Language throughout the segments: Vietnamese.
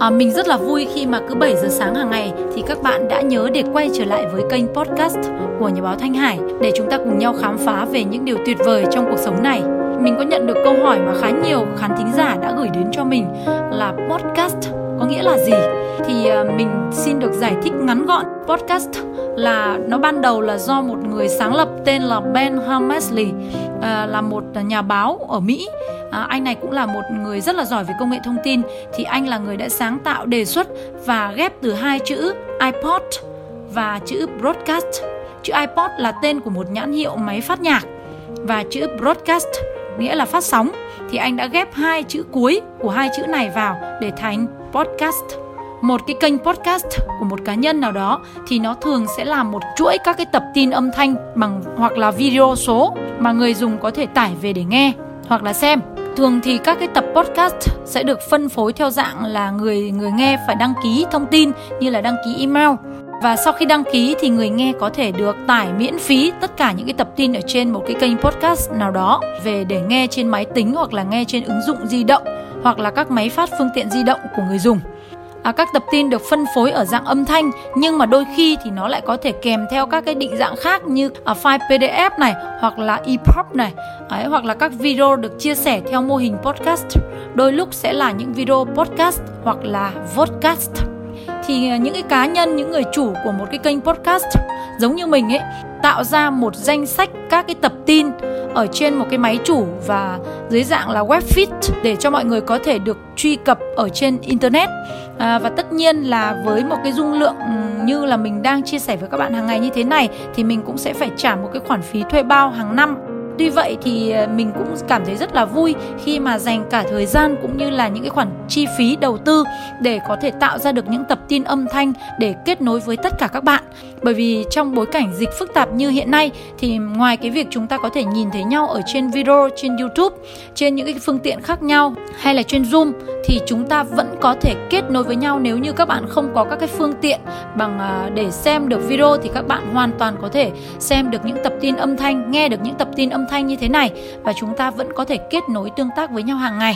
À, mình rất là vui khi mà cứ 7 giờ sáng hàng ngày thì các bạn đã nhớ để quay trở lại với kênh podcast của nhà báo Thanh Hải để chúng ta cùng nhau khám phá về những điều tuyệt vời trong cuộc sống này. Mình có nhận được câu hỏi mà khá nhiều khán thính giả đã gửi đến cho mình là podcast có nghĩa là gì? Thì ờ, mình xin được giải thích ngắn gọn. Podcast là nó ban đầu là do một người sáng lập tên là Ben Hammersley à, là một nhà báo ở Mỹ à, anh này cũng là một người rất là giỏi về công nghệ thông tin thì anh là người đã sáng tạo đề xuất và ghép từ hai chữ iPod và chữ broadcast chữ iPod là tên của một nhãn hiệu máy phát nhạc và chữ broadcast nghĩa là phát sóng thì anh đã ghép hai chữ cuối của hai chữ này vào để thành podcast. Một cái kênh podcast của một cá nhân nào đó thì nó thường sẽ là một chuỗi các cái tập tin âm thanh bằng, hoặc là video số mà người dùng có thể tải về để nghe hoặc là xem. Thường thì các cái tập podcast sẽ được phân phối theo dạng là người người nghe phải đăng ký thông tin như là đăng ký email. Và sau khi đăng ký thì người nghe có thể được tải miễn phí tất cả những cái tập tin ở trên một cái kênh podcast nào đó về để nghe trên máy tính hoặc là nghe trên ứng dụng di động hoặc là các máy phát phương tiện di động của người dùng. À, các tập tin được phân phối ở dạng âm thanh nhưng mà đôi khi thì nó lại có thể kèm theo các cái định dạng khác như à, file PDF này hoặc là EPUB này. Ấy, hoặc là các video được chia sẻ theo mô hình podcast. Đôi lúc sẽ là những video podcast hoặc là vodcast. Thì à, những cái cá nhân những người chủ của một cái kênh podcast giống như mình ấy tạo ra một danh sách các cái tập tin ở trên một cái máy chủ và dưới dạng là web feed để cho mọi người có thể được truy cập ở trên internet. À, và tất nhiên là với một cái dung lượng ừ, như là mình đang chia sẻ với các bạn hàng ngày như thế này thì mình cũng sẽ phải trả một cái khoản phí thuê bao hàng năm. Tuy vậy thì ờ, mình cũng cảm thấy rất là vui khi mà dành cả thời gian cũng như là những cái khoản chi phí đầu tư để có thể tạo ra được những tập tin âm thanh để kết nối với tất cả các bạn. Bởi vì trong bối cảnh dịch phức tạp như hiện nay thì ngoài cái việc chúng ta có thể nhìn thấy nhau ở trên video, trên YouTube, trên những cái phương tiện khác nhau hay là trên Zoom thì chúng ta vẫn có thể kết nối với nhau nếu như các bạn không có các cái phương tiện bằng ờ, để xem được video thì các bạn hoàn toàn có thể xem được những tập tin âm thanh, nghe được những tập tin âm thanh như thế này và chúng ta vẫn có thể kết nối tương tác với nhau hàng ngày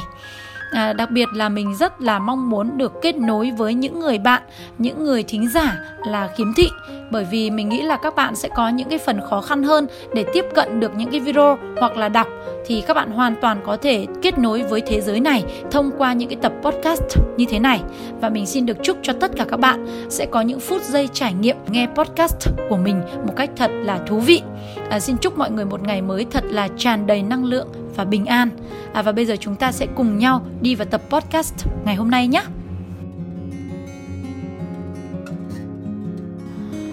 à, đặc biệt là mình rất là mong muốn được kết nối với những người bạn những người thính giả là khiếm thị. Bởi vì mình nghĩ là các bạn sẽ có những cái phần khó khăn hơn để tiếp cận được những cái video hoặc là đọc thì các bạn hoàn toàn có thể kết nối với thế giới này thông qua những cái tập podcast như thế này. Và mình xin được chúc cho tất cả các bạn sẽ có những phút giây trải nghiệm nghe podcast của mình một cách thật là thú vị. À, xin chúc mọi người một ngày mới thật là tràn đầy năng lượng và bình an à, và bây giờ chúng ta sẽ cùng nhau đi vào tập podcast ngày hôm nay nhé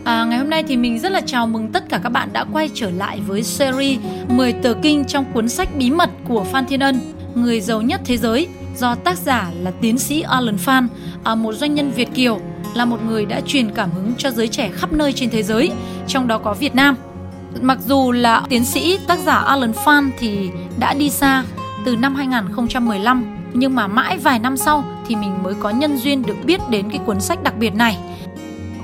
À, ngày hôm nay thì mình rất là chào mừng tất cả các bạn đã quay trở lại với series 10 tờ kinh trong cuốn sách bí mật của Phan Thiên Ân, người giàu nhất thế giới do tác giả là tiến sĩ Alan Phan, à, một doanh nhân Việt kiều, là một người đã truyền cảm hứng cho giới trẻ khắp nơi trên thế giới, trong đó có Việt Nam. Mặc dù là tiến sĩ tác giả Alan fan thì đã đi xa từ năm 2015 nhưng mà mãi vài năm sau thì mình mới có nhân duyên được biết đến cái cuốn sách đặc biệt này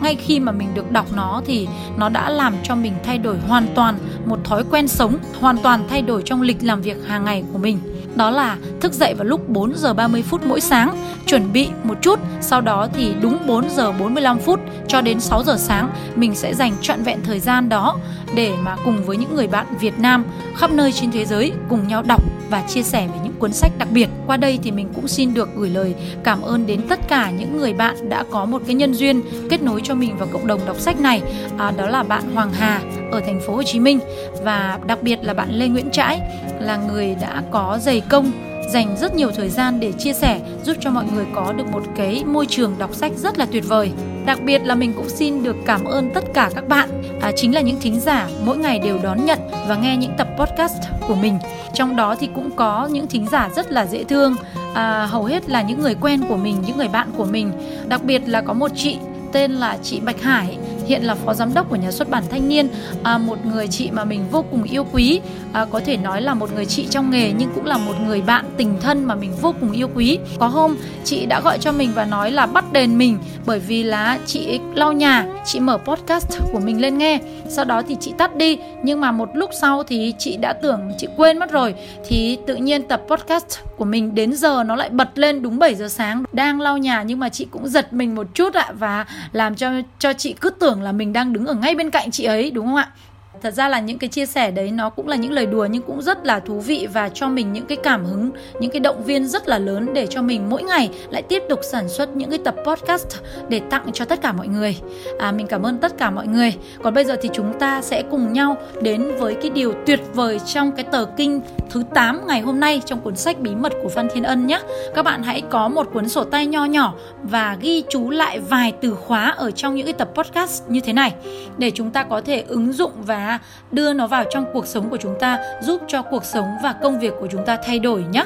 ngay khi mà mình được đọc nó thì nó đã làm cho mình thay đổi hoàn toàn một thói quen sống, hoàn toàn thay đổi trong lịch làm việc hàng ngày của mình. Đó là thức dậy vào lúc 4 giờ 30 phút mỗi sáng, chuẩn bị một chút, sau đó thì đúng 4 giờ 45 phút cho đến 6 giờ sáng mình sẽ dành trọn vẹn thời gian đó để mà cùng với những người bạn Việt Nam khắp nơi trên thế giới cùng nhau đọc và chia sẻ về những cuốn sách đặc biệt. Qua đây thì mình cũng xin được gửi lời cảm ơn đến tất cả những người bạn đã có một cái nhân duyên kết nối cho mình vào cộng đồng đọc sách này. À, đó là bạn Hoàng Hà ở thành phố Hồ Chí Minh và đặc biệt là bạn Lê Nguyễn Trãi là người đã có dày công dành rất nhiều thời gian để chia sẻ giúp cho mọi người có được một cái môi trường đọc sách rất là tuyệt vời. Đặc biệt là mình cũng xin được cảm ơn tất cả các bạn à, chính là những thính giả mỗi ngày đều đón nhận và nghe những tập podcast của mình. Trong đó thì cũng có những thính giả rất là dễ thương, à, hầu hết là những người quen của mình, những người bạn của mình. Đặc biệt là có một chị tên là chị Bạch Hải hiện là phó giám đốc của nhà xuất bản Thanh niên, à, một người chị mà mình vô cùng yêu quý, à, có thể nói là một người chị trong nghề nhưng cũng là một người bạn tình thân mà mình vô cùng yêu quý. Có hôm chị đã gọi cho mình và nói là bắt đền mình bởi vì là chị lau nhà, chị mở podcast của mình lên nghe. Sau đó thì chị tắt đi nhưng mà một lúc sau thì chị đã tưởng chị quên mất rồi thì tự nhiên tập podcast của mình đến giờ nó lại bật lên đúng 7 giờ sáng đang lau nhà nhưng mà chị cũng giật mình một chút ạ và làm cho cho chị cứ tưởng là mình đang đứng ở ngay bên cạnh chị ấy đúng không ạ? Thật ra là những cái chia sẻ đấy nó cũng là những lời đùa nhưng cũng rất là thú vị và cho mình những cái cảm hứng những cái động viên rất là lớn để cho mình mỗi ngày lại tiếp tục sản xuất những cái tập podcast để tặng cho tất cả mọi người. À, mình cảm ơn tất cả mọi người. Còn bây giờ thì chúng ta sẽ cùng nhau đến với cái điều tuyệt vời trong cái tờ kinh thứ 8 ngày hôm nay trong cuốn sách bí mật của Phan Thiên Ân nhé. Các bạn hãy có một cuốn sổ tay nho nhỏ và ghi chú lại vài từ khóa ở trong những cái tập podcast như thế này để chúng ta có thể ứng dụng và đưa nó vào trong cuộc sống của chúng ta giúp cho cuộc sống và công việc của chúng ta thay đổi nhé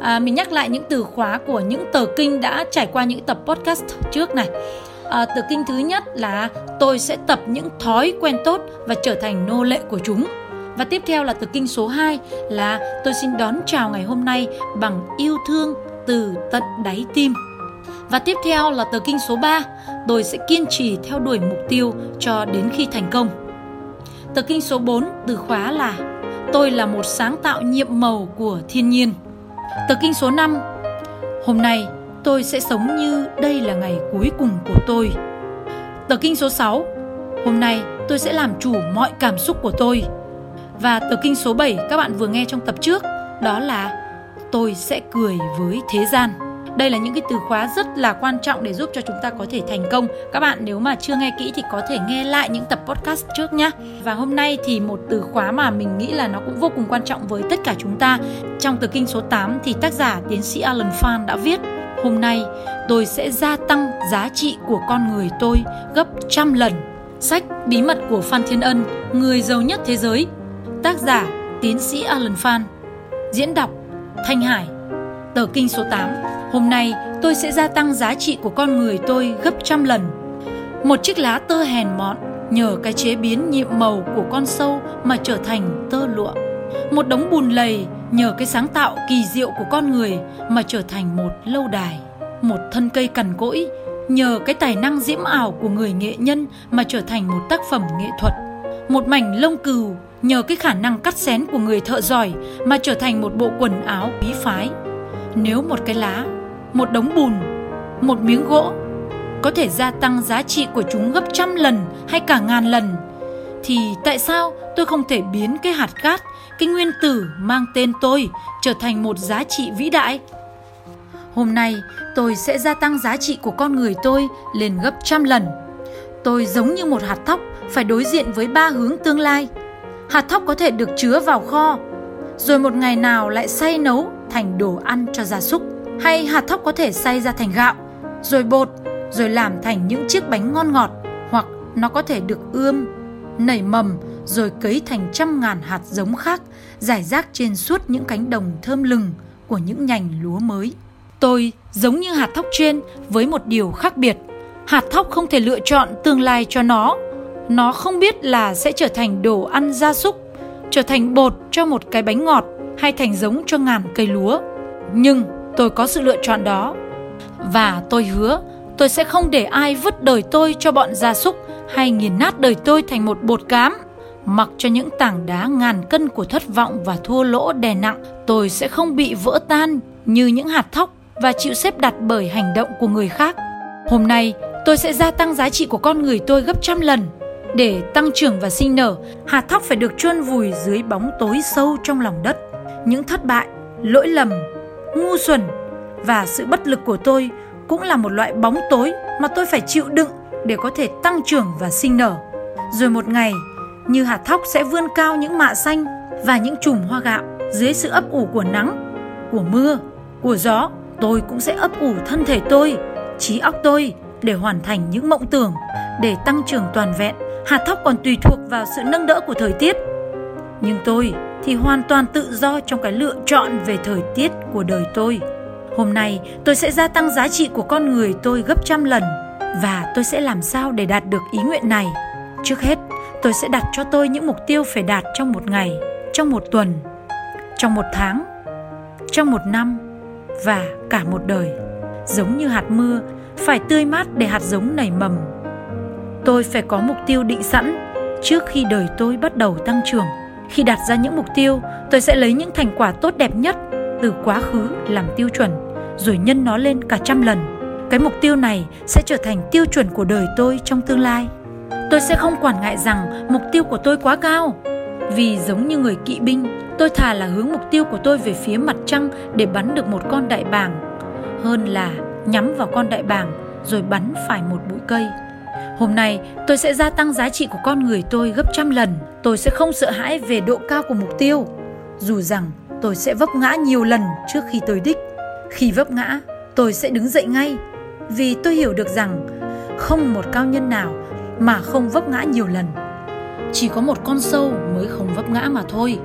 à, mình nhắc lại những từ khóa của những tờ kinh đã trải qua những tập podcast trước này à, tờ kinh thứ nhất là tôi sẽ tập những thói quen tốt và trở thành nô lệ của chúng và tiếp theo là tờ kinh số 2 là tôi xin đón chào ngày hôm nay bằng yêu thương từ tận đáy tim. Và tiếp theo là tờ kinh số 3, tôi sẽ kiên trì theo đuổi mục tiêu cho đến khi thành công. Tờ kinh số 4 từ khóa là, Tôi là một sáng tạo nhiệm màu của thiên nhiên. Tờ kinh số 5 Hôm nay tôi sẽ sống như đây là ngày cuối cùng của tôi. Tờ kinh số 6 Hôm nay tôi sẽ làm chủ mọi cảm xúc của tôi. Và tờ kinh số 7 các bạn vừa nghe trong tập trước, đó là, tôi sẽ cười với thế gian. Đây là những cái từ khóa rất là quan trọng để giúp cho chúng ta có thể thành công. Các bạn nếu mà chưa nghe kỹ thì có thể nghe lại những tập podcast trước nhé. Và hôm nay thì một từ khóa mà mình nghĩ là nó cũng vô cùng quan trọng với tất cả chúng ta. Trong từ kinh số 8 thì tác giả tiến sĩ Alan Phan đã viết Hôm nay tôi sẽ gia tăng giá trị của con người tôi gấp trăm lần. Sách Bí mật của Phan Thiên Ân, người giàu nhất thế giới. Tác giả tiến sĩ Alan Phan. Diễn đọc Thanh Hải. Tờ kinh số 8 Hôm nay, tôi sẽ gia tăng giá trị của con người tôi gấp trăm lần. Một chiếc lá tơ hèn mọn nhờ cái chế biến nhiệm màu của con sâu mà trở thành tơ lụa. Một đống bùn lầy nhờ cái sáng tạo kỳ diệu của con người mà trở thành một lâu đài. Một thân cây cằn cỗi nhờ cái tài năng diễm ảo của người nghệ nhân mà trở thành một tác phẩm nghệ thuật. Một mảnh lông cừu nhờ cái khả năng cắt xén của người thợ giỏi mà trở thành một bộ quần áo quý phái. Nếu một cái lá một đống bùn, một miếng gỗ có thể gia tăng giá trị của chúng gấp trăm lần hay cả ngàn lần thì tại sao tôi không thể biến cái hạt cát, cái nguyên tử mang tên tôi trở thành một giá trị vĩ đại? Hôm nay tôi sẽ gia tăng giá trị của con người tôi lên gấp trăm lần. Tôi giống như một hạt thóc phải đối diện với ba hướng tương lai. Hạt thóc có thể được chứa vào kho, rồi một ngày nào lại xay nấu thành đồ ăn cho gia súc hay hạt thóc có thể xay ra thành gạo, rồi bột, rồi làm thành những chiếc bánh ngon ngọt, hoặc nó có thể được ươm, nảy mầm rồi cấy thành trăm ngàn hạt giống khác giải rác trên suốt những cánh đồng thơm lừng của những nhành lúa mới. Tôi giống như hạt thóc trên với một điều khác biệt. Hạt thóc không thể lựa chọn tương lai cho nó. Nó không biết là sẽ trở thành đồ ăn gia súc, trở thành bột cho một cái bánh ngọt hay thành giống cho ngàn cây lúa. Nhưng tôi có sự lựa chọn đó. Và tôi hứa, tôi sẽ không để ai vứt đời tôi cho bọn gia súc hay nghiền nát đời tôi thành một bột cám. Mặc cho những tảng đá ngàn cân của thất vọng và thua lỗ đè nặng, tôi sẽ không bị vỡ tan như những hạt thóc và chịu xếp đặt bởi hành động của người khác. Hôm nay, tôi sẽ gia tăng giá trị của con người tôi gấp trăm lần. Để tăng trưởng và sinh nở, hạt thóc phải được chôn vùi dưới bóng tối sâu trong lòng đất. Những thất bại, lỗi lầm ngu xuẩn và sự bất lực của tôi cũng là một loại bóng tối mà tôi phải chịu đựng để có thể tăng trưởng và sinh nở. Rồi một ngày, như hạt thóc sẽ vươn cao những mạ xanh và những chùm hoa gạo dưới sự ấp ủ của nắng, của mưa, của gió, tôi cũng sẽ ấp ủ thân thể tôi, trí óc tôi để hoàn thành những mộng tưởng, để tăng trưởng toàn vẹn. Hạt thóc còn tùy thuộc vào sự nâng đỡ của thời tiết. Nhưng tôi thì hoàn toàn tự do trong cái lựa chọn về thời tiết của đời tôi. Hôm nay tôi sẽ gia tăng giá trị của con người tôi gấp trăm lần Và tôi sẽ làm sao để đạt được ý nguyện này? Trước hết, tôi sẽ đặt cho tôi những mục tiêu phải đạt trong một ngày, trong một tuần, trong một tháng, trong một năm và cả một đời. Giống như hạt mưa, phải tươi mát để hạt giống nảy mầm. Tôi phải có mục tiêu định sẵn trước khi đời tôi bắt đầu tăng trưởng. Khi đặt ra những mục tiêu, tôi sẽ lấy những thành quả tốt đẹp nhất từ quá khứ làm tiêu chuẩn, rồi nhân nó lên cả trăm lần. Cái mục tiêu này sẽ trở thành tiêu chuẩn của đời tôi trong tương lai. Tôi sẽ không quản ngại rằng mục tiêu của tôi quá cao, vì giống như người kỵ binh, tôi thà là hướng mục tiêu của tôi về phía mặt trăng để bắn được một con đại bàng, hơn là nhắm vào con đại bàng rồi bắn phải một bụi cây. Hôm nay tôi sẽ gia tăng giá trị của con người tôi gấp trăm lần. Tôi sẽ không sợ hãi về độ cao của mục tiêu, dù rằng tôi sẽ vấp ngã nhiều lần trước khi tới đích. Khi vấp ngã, tôi sẽ đứng dậy ngay, vì tôi hiểu được rằng không một cao nhân nào mà không vấp ngã nhiều lần. Chỉ có một con sâu mới không vấp ngã mà thôi.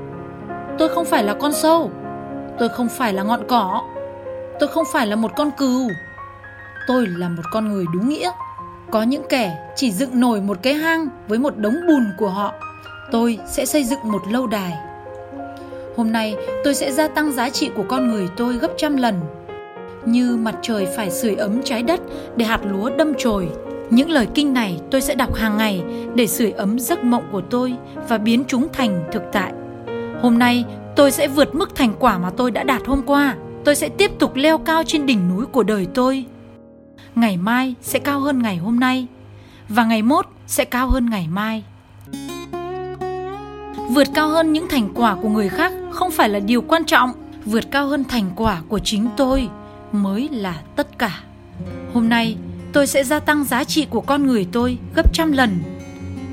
Tôi không phải là con sâu, tôi không phải là ngọn cỏ, tôi không phải là một con cừu. Tôi là một con người đúng nghĩa. Có những kẻ chỉ dựng nổi một cái hang với một đống bùn của họ. Tôi sẽ xây dựng một lâu đài. Hôm nay, tôi sẽ gia tăng giá trị của con người tôi gấp trăm lần. Như mặt trời phải sưởi ấm trái đất để hạt lúa đâm chồi. Những lời kinh này tôi sẽ đọc hàng ngày để sưởi ấm giấc mộng của tôi và biến chúng thành thực tại. Hôm nay, tôi sẽ vượt mức thành quả mà tôi đã đạt hôm qua. Tôi sẽ tiếp tục leo cao trên đỉnh núi của đời tôi ngày mai sẽ cao hơn ngày hôm nay và ngày mốt sẽ cao hơn ngày mai. Vượt cao hơn những thành quả của người khác không phải là điều quan trọng. Vượt cao hơn thành quả của chính tôi mới là tất cả. Hôm nay, tôi sẽ gia tăng giá trị của con người tôi gấp trăm lần,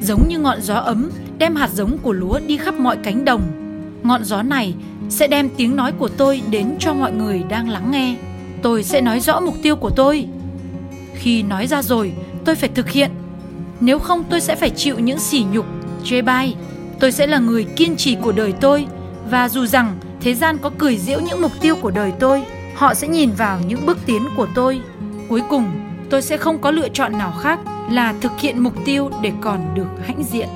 giống như ngọn gió ấm đem hạt giống của lúa đi khắp mọi cánh đồng. Ngọn gió này sẽ đem tiếng nói của tôi đến cho mọi người đang lắng nghe. Tôi sẽ nói rõ mục tiêu của tôi khi nói ra rồi, tôi phải thực hiện. Nếu không, tôi sẽ phải chịu những sỉ nhục, chê bai. Tôi sẽ là người kiên trì của đời tôi, và dù rằng thế gian có cười giễu những mục tiêu của đời tôi, họ sẽ nhìn vào những bước tiến của tôi. Cuối cùng, tôi sẽ không có lựa chọn nào khác là thực hiện mục tiêu để còn được hãnh diện.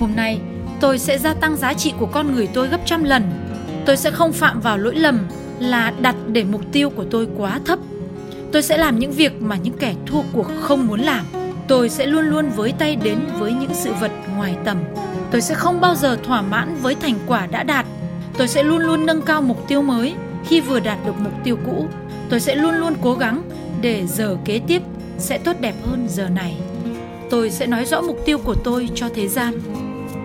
Hôm nay, tôi sẽ gia tăng giá trị của con người tôi gấp trăm lần. Tôi sẽ không phạm vào lỗi lầm là đặt để mục tiêu của tôi quá thấp. Tôi sẽ làm những việc mà những kẻ thua cuộc không muốn làm. Tôi sẽ luôn luôn với tay đến với những sự vật ngoài tầm. Tôi sẽ không bao giờ thỏa mãn với thành quả đã đạt. Tôi sẽ luôn luôn nâng cao mục tiêu mới khi vừa đạt được mục tiêu cũ. Tôi sẽ luôn luôn cố gắng để giờ kế tiếp sẽ tốt đẹp hơn giờ này. Tôi sẽ nói rõ mục tiêu của tôi cho thế gian.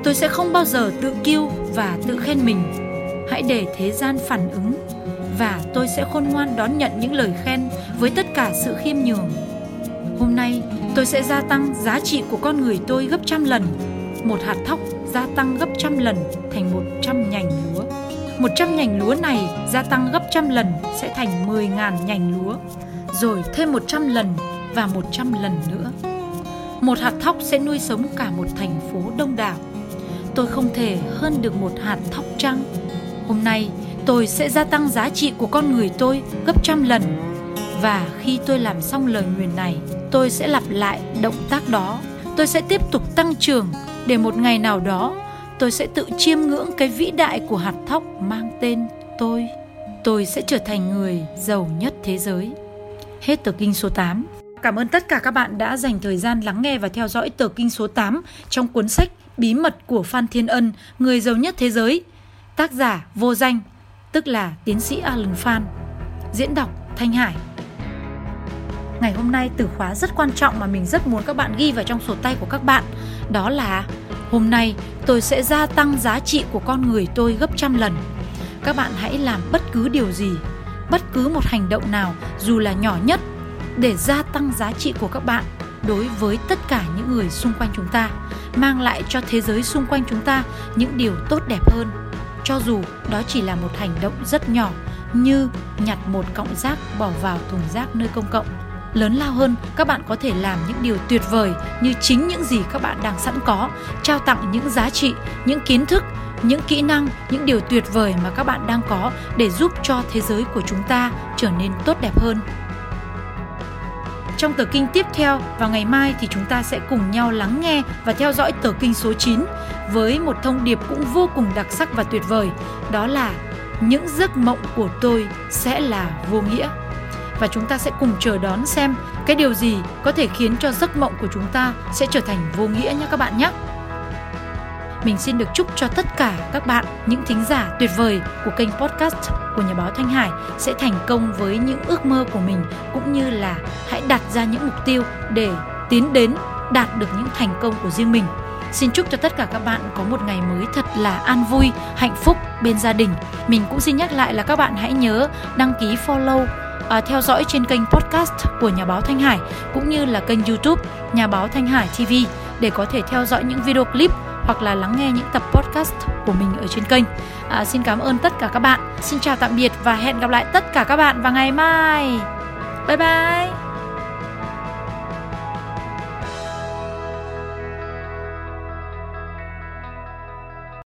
Tôi sẽ không bao giờ tự kiêu và tự khen mình. Hãy để thế gian phản ứng và tôi sẽ khôn ngoan đón nhận những lời khen với tất cả sự khiêm nhường. Hôm nay, tôi sẽ gia tăng giá trị của con người tôi gấp trăm lần. Một hạt thóc gia tăng gấp trăm lần thành một trăm nhành lúa. Một trăm nhành lúa này gia tăng gấp trăm lần sẽ thành mười ngàn nhành lúa. Rồi thêm một trăm lần và một trăm lần nữa. Một hạt thóc sẽ nuôi sống cả một thành phố đông đảo. Tôi không thể hơn được một hạt thóc trăng. Hôm nay, tôi sẽ gia tăng giá trị của con người tôi gấp trăm lần. Và khi tôi làm xong lời nguyền này tôi sẽ lặp lại động tác đó. Tôi sẽ tiếp tục tăng trưởng để một ngày nào đó tôi sẽ tự chiêm ngưỡng cái vĩ đại của hạt thóc mang tên tôi. Tôi sẽ trở thành người giàu nhất thế giới. Hết tờ kinh số 8 Cảm ơn tất cả các bạn đã dành thời gian lắng nghe và theo dõi tờ kinh số 8 trong cuốn sách Bí mật của Phan Thiên Ân, người giàu nhất thế giới. Tác giả vô danh tức là tiến sĩ Alan Phan. Diễn đọc Thanh Hải. Ngày hôm nay từ khóa rất quan trọng mà mình rất muốn các bạn ghi vào trong sổ tay của các bạn, đó là hôm nay tôi sẽ gia tăng giá trị của con người tôi gấp trăm lần. Các bạn hãy làm bất cứ điều gì, bất cứ một hành động nào dù là nhỏ nhất để gia tăng giá trị của các bạn đối với tất cả những người xung quanh chúng ta, mang lại cho thế giới xung quanh chúng ta những điều tốt đẹp hơn cho dù đó chỉ là một hành động rất nhỏ, như nhặt một cọng rác bỏ vào thùng rác nơi công cộng. Lớn lao hơn, các bạn có thể làm những điều tuyệt vời như chính những gì các bạn đang sẵn có, trao tặng những giá trị, những kiến thức, những kỹ năng, những điều tuyệt vời mà các bạn đang có để giúp cho thế giới của chúng ta trở nên tốt đẹp hơn. Trong tờ kinh tiếp theo, vào ngày mai thì chúng ta sẽ cùng nhau lắng nghe và theo dõi tờ kinh số 9 với một thông điệp cũng vô cùng đặc sắc và tuyệt vời. Đó là những giấc mộng của tôi sẽ là vô nghĩa. Và chúng ta sẽ cùng chờ đón xem cái điều gì có thể khiến cho giấc mộng của chúng ta sẽ trở thành vô nghĩa nhé các bạn nhé. Mình xin được chúc cho tất cả các bạn, những thính giả tuyệt vời của kênh podcast của nhà báo Thanh Hải sẽ thành công với những ước mơ của mình cũng như là hãy đặt ra những mục tiêu để tiến đến đạt được những thành công của riêng mình. Xin chúc cho tất cả các bạn có một ngày mới thật là an vui, hạnh phúc bên gia đình. Mình cũng xin nhắc lại là các bạn hãy nhớ đăng ký follow à, theo dõi trên kênh podcast của nhà báo Thanh Hải cũng như là kênh YouTube nhà báo Thanh Hải TV để có thể theo dõi những video clip hoặc là lắng nghe những tập podcast của mình ở trên kênh. À, xin cảm ơn tất cả các bạn. Xin chào tạm biệt và hẹn gặp lại tất cả các bạn vào ngày mai. Bye bye.